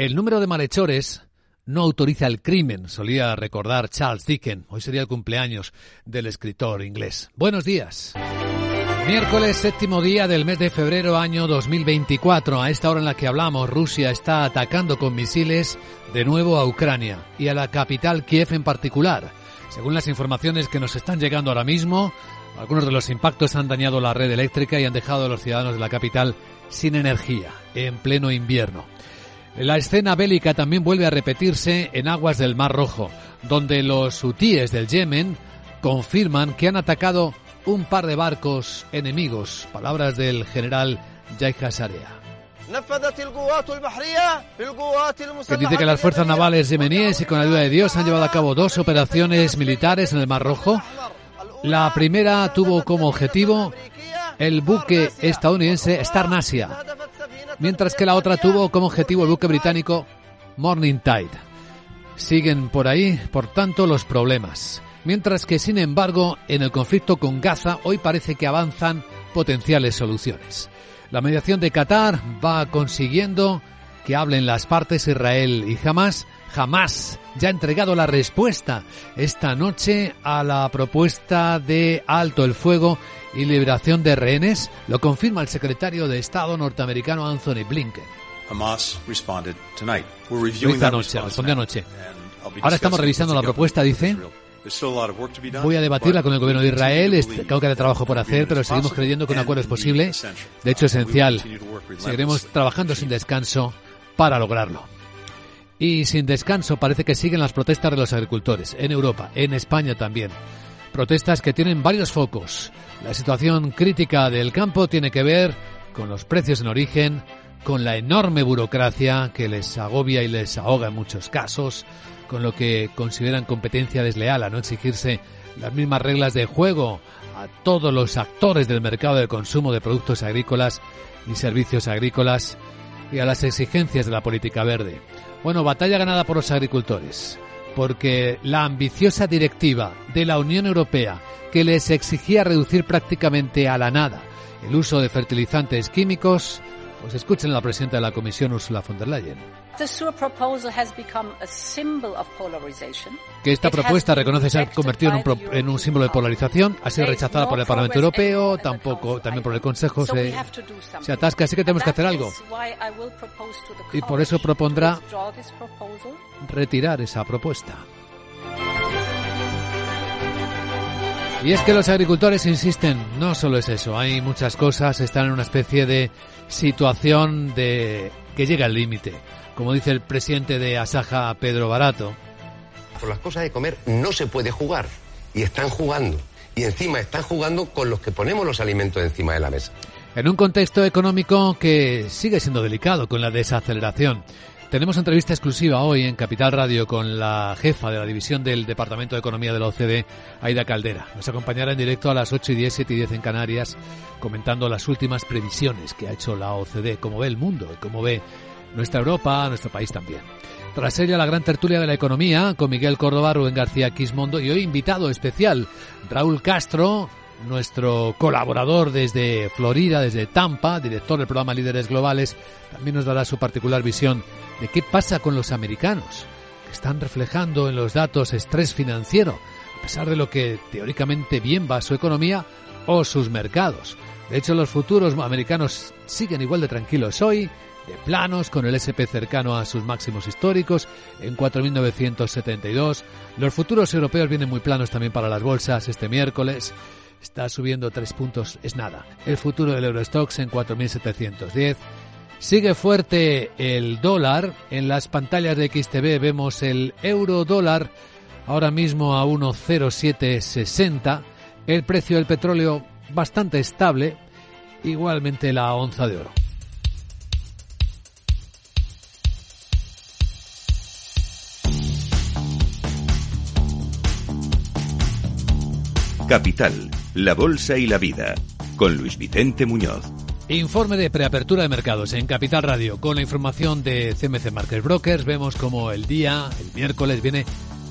El número de malhechores no autoriza el crimen, solía recordar Charles Dickens. Hoy sería el cumpleaños del escritor inglés. Buenos días. Miércoles séptimo día del mes de febrero año 2024. A esta hora en la que hablamos, Rusia está atacando con misiles de nuevo a Ucrania y a la capital Kiev en particular. Según las informaciones que nos están llegando ahora mismo, algunos de los impactos han dañado la red eléctrica y han dejado a los ciudadanos de la capital sin energía en pleno invierno. La escena bélica también vuelve a repetirse en aguas del Mar Rojo, donde los hutíes del Yemen confirman que han atacado un par de barcos enemigos. Palabras del general Yahya Sarea. Que dice que las fuerzas navales yemeníes y con la ayuda de Dios han llevado a cabo dos operaciones militares en el Mar Rojo. La primera tuvo como objetivo el buque estadounidense Star Nasia, mientras que la otra tuvo como objetivo el buque británico Morning Tide. Siguen por ahí, por tanto, los problemas. Mientras que, sin embargo, en el conflicto con Gaza hoy parece que avanzan potenciales soluciones. La mediación de Qatar va consiguiendo que hablen las partes Israel y Hamas. Hamas ya ha entregado la respuesta esta noche a la propuesta de alto el fuego y liberación de rehenes, lo confirma el secretario de Estado norteamericano Anthony Blinken. Hamas responded tonight. anoche, respondió anoche. Ahora estamos revisando la propuesta, dice. Voy a debatirla con el gobierno de Israel. Creo que hay trabajo por hacer, pero seguimos creyendo que un acuerdo es posible. De hecho, esencial. Seguiremos trabajando sin descanso para lograrlo. Y sin descanso parece que siguen las protestas de los agricultores en Europa, en España también. Protestas que tienen varios focos. La situación crítica del campo tiene que ver con los precios en origen, con la enorme burocracia que les agobia y les ahoga en muchos casos, con lo que consideran competencia desleal a no exigirse las mismas reglas de juego a todos los actores del mercado de consumo de productos agrícolas y servicios agrícolas y a las exigencias de la política verde. Bueno, batalla ganada por los agricultores porque la ambiciosa directiva de la Unión Europea que les exigía reducir prácticamente a la nada el uso de fertilizantes químicos, pues escuchen a la presidenta de la Comisión, Ursula von der Leyen. Que esta propuesta reconoce se ha convertido en un, símbolo de polarización, ha sido rechazada por el Parlamento Europeo, tampoco también por el Consejo se, se atasca, así que tenemos que hacer algo. Y por eso propondrá retirar esa propuesta. Y es que los agricultores insisten, no solo es eso, hay muchas cosas, están en una especie de situación de que llega al límite. Como dice el presidente de Asaja, Pedro Barato. Por las cosas de comer no se puede jugar. Y están jugando. Y encima están jugando con los que ponemos los alimentos encima de la mesa. En un contexto económico que sigue siendo delicado con la desaceleración. Tenemos entrevista exclusiva hoy en Capital Radio con la jefa de la división del Departamento de Economía de la OCDE, Aida Caldera. Nos acompañará en directo a las 8 y 10, 7 y 10 en Canarias, comentando las últimas previsiones que ha hecho la OCDE, cómo ve el mundo y cómo ve nuestra Europa, nuestro país también. Tras ella, la gran tertulia de la economía con Miguel Córdoba, Rubén García Quismondo y hoy invitado especial, Raúl Castro, nuestro colaborador desde Florida, desde Tampa, director del programa Líderes Globales, también nos dará su particular visión de qué pasa con los americanos, que están reflejando en los datos estrés financiero, a pesar de lo que teóricamente bien va su economía o sus mercados. De hecho, los futuros americanos siguen igual de tranquilos hoy de planos, con el SP cercano a sus máximos históricos en 4.972. Los futuros europeos vienen muy planos también para las bolsas este miércoles. Está subiendo tres puntos, es nada. El futuro del Eurostox en 4.710. Sigue fuerte el dólar. En las pantallas de XTV vemos el euro dólar ahora mismo a 1.0760. El precio del petróleo bastante estable. Igualmente la onza de oro. Capital, la Bolsa y la Vida, con Luis Vicente Muñoz. Informe de preapertura de mercados en Capital Radio. Con la información de CMC Market Brokers vemos como el día, el miércoles, viene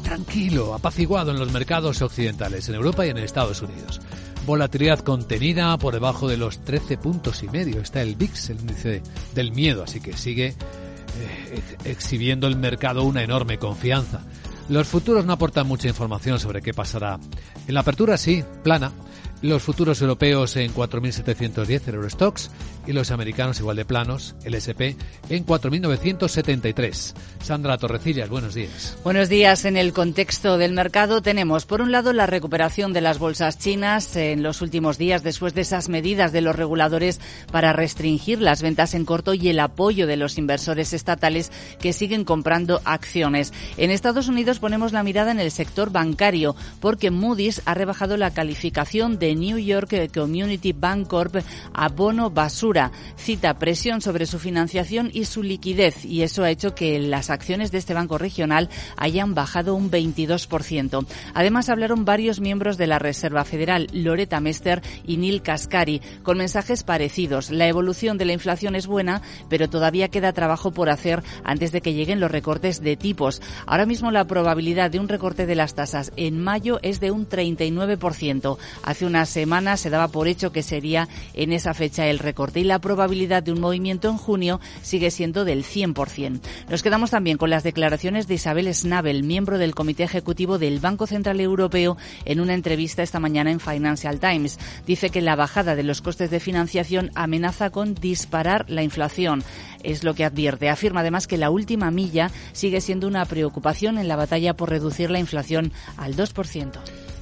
tranquilo, apaciguado en los mercados occidentales, en Europa y en Estados Unidos. Volatilidad contenida por debajo de los 13 puntos y medio. Está el VIX, el índice del miedo, así que sigue eh, exhibiendo el mercado una enorme confianza. Los futuros no aportan mucha información sobre qué pasará. En la apertura sí, plana, los futuros europeos en 4.710 el Eurostox y los americanos igual de planos, el SP, en 4.973. Sandra Torrecillas, buenos días. Buenos días. En el contexto del mercado tenemos, por un lado, la recuperación de las bolsas chinas en los últimos días después de esas medidas de los reguladores para restringir las ventas en corto y el apoyo de los inversores estatales que siguen comprando acciones. En Estados Unidos ponemos la mirada en el sector bancario porque Moody's ha rebajado la calificación de New York Community Bank Corp a bono basura. Cita presión sobre su financiación y su liquidez y eso ha hecho que las acciones de este banco regional hayan bajado un 22%. Además hablaron varios miembros de la Reserva Federal, Loretta Mester y Neil Kaskari, con mensajes parecidos. La evolución de la inflación es buena, pero todavía queda trabajo por hacer antes de que lleguen los recortes de tipos. Ahora mismo la probabilidad de un recorte de las tasas en mayo es de un 39%. Hace una semana se daba por hecho que sería en esa fecha el recorte y la probabilidad de un movimiento en junio sigue siendo del 100%. Nos quedamos también con las declaraciones de Isabel Schnabel, miembro del Comité Ejecutivo del Banco Central Europeo, en una entrevista esta mañana en Financial Times. Dice que la bajada de los costes de financiación amenaza con disparar la inflación. Es lo que advierte. Afirma además que la última milla sigue siendo una preocupación en la batalla por reducir la inflación al 2%.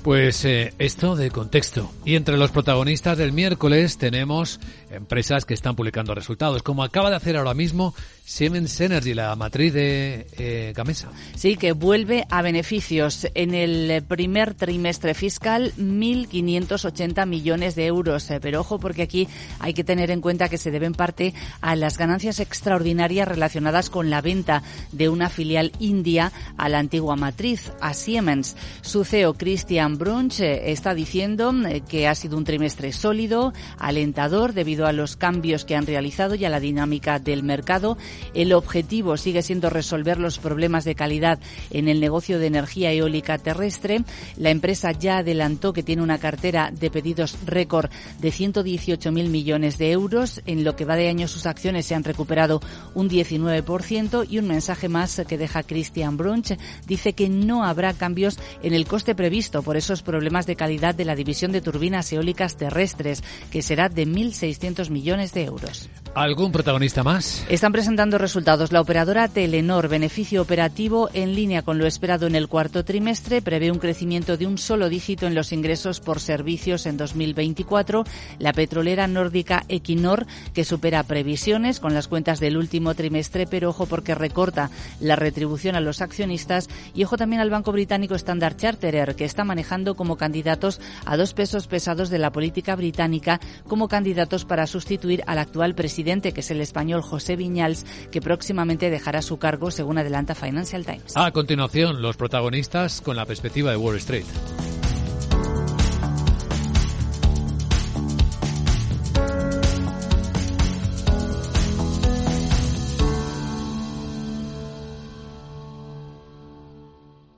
Pues eh, esto de contexto. Y entre los protagonistas del miércoles tenemos empresas que están publicando resultados, como acaba de hacer ahora mismo Siemens Energy, la matriz de eh, Gamesa. Sí, que vuelve a beneficios. En el primer trimestre fiscal, 1.580 millones de euros. Eh, pero ojo, porque aquí hay que tener en cuenta que se deben parte a las ganancias extraordinarias relacionadas con la venta de una filial india a la antigua matriz, a Siemens. Su CEO, Christian Brunch, eh, está diciendo eh, que ha sido un trimestre sólido, alentador, debido a los cambios que han realizado y a la dinámica del mercado el objetivo sigue siendo resolver los problemas de calidad en el negocio de energía eólica terrestre. La empresa ya adelantó que tiene una cartera de pedidos récord de 118.000 millones de euros. En lo que va de año sus acciones se han recuperado un 19% y un mensaje más que deja Christian Brunch dice que no habrá cambios en el coste previsto por esos problemas de calidad de la división de turbinas eólicas terrestres, que será de 1.600 millones de euros. ¿Algún protagonista más? Están presentando resultados. La operadora Telenor, beneficio operativo en línea con lo esperado en el cuarto trimestre, prevé un crecimiento de un solo dígito en los ingresos por servicios en 2024. La petrolera nórdica Equinor, que supera previsiones con las cuentas del último trimestre, pero ojo porque recorta la retribución a los accionistas. Y ojo también al banco británico Standard Charterer, que está manejando como candidatos a dos pesos pesados de la política británica como candidatos para sustituir al actual presidente que es el español José Viñals, que próximamente dejará su cargo, según adelanta Financial Times. A continuación, los protagonistas con la perspectiva de Wall Street.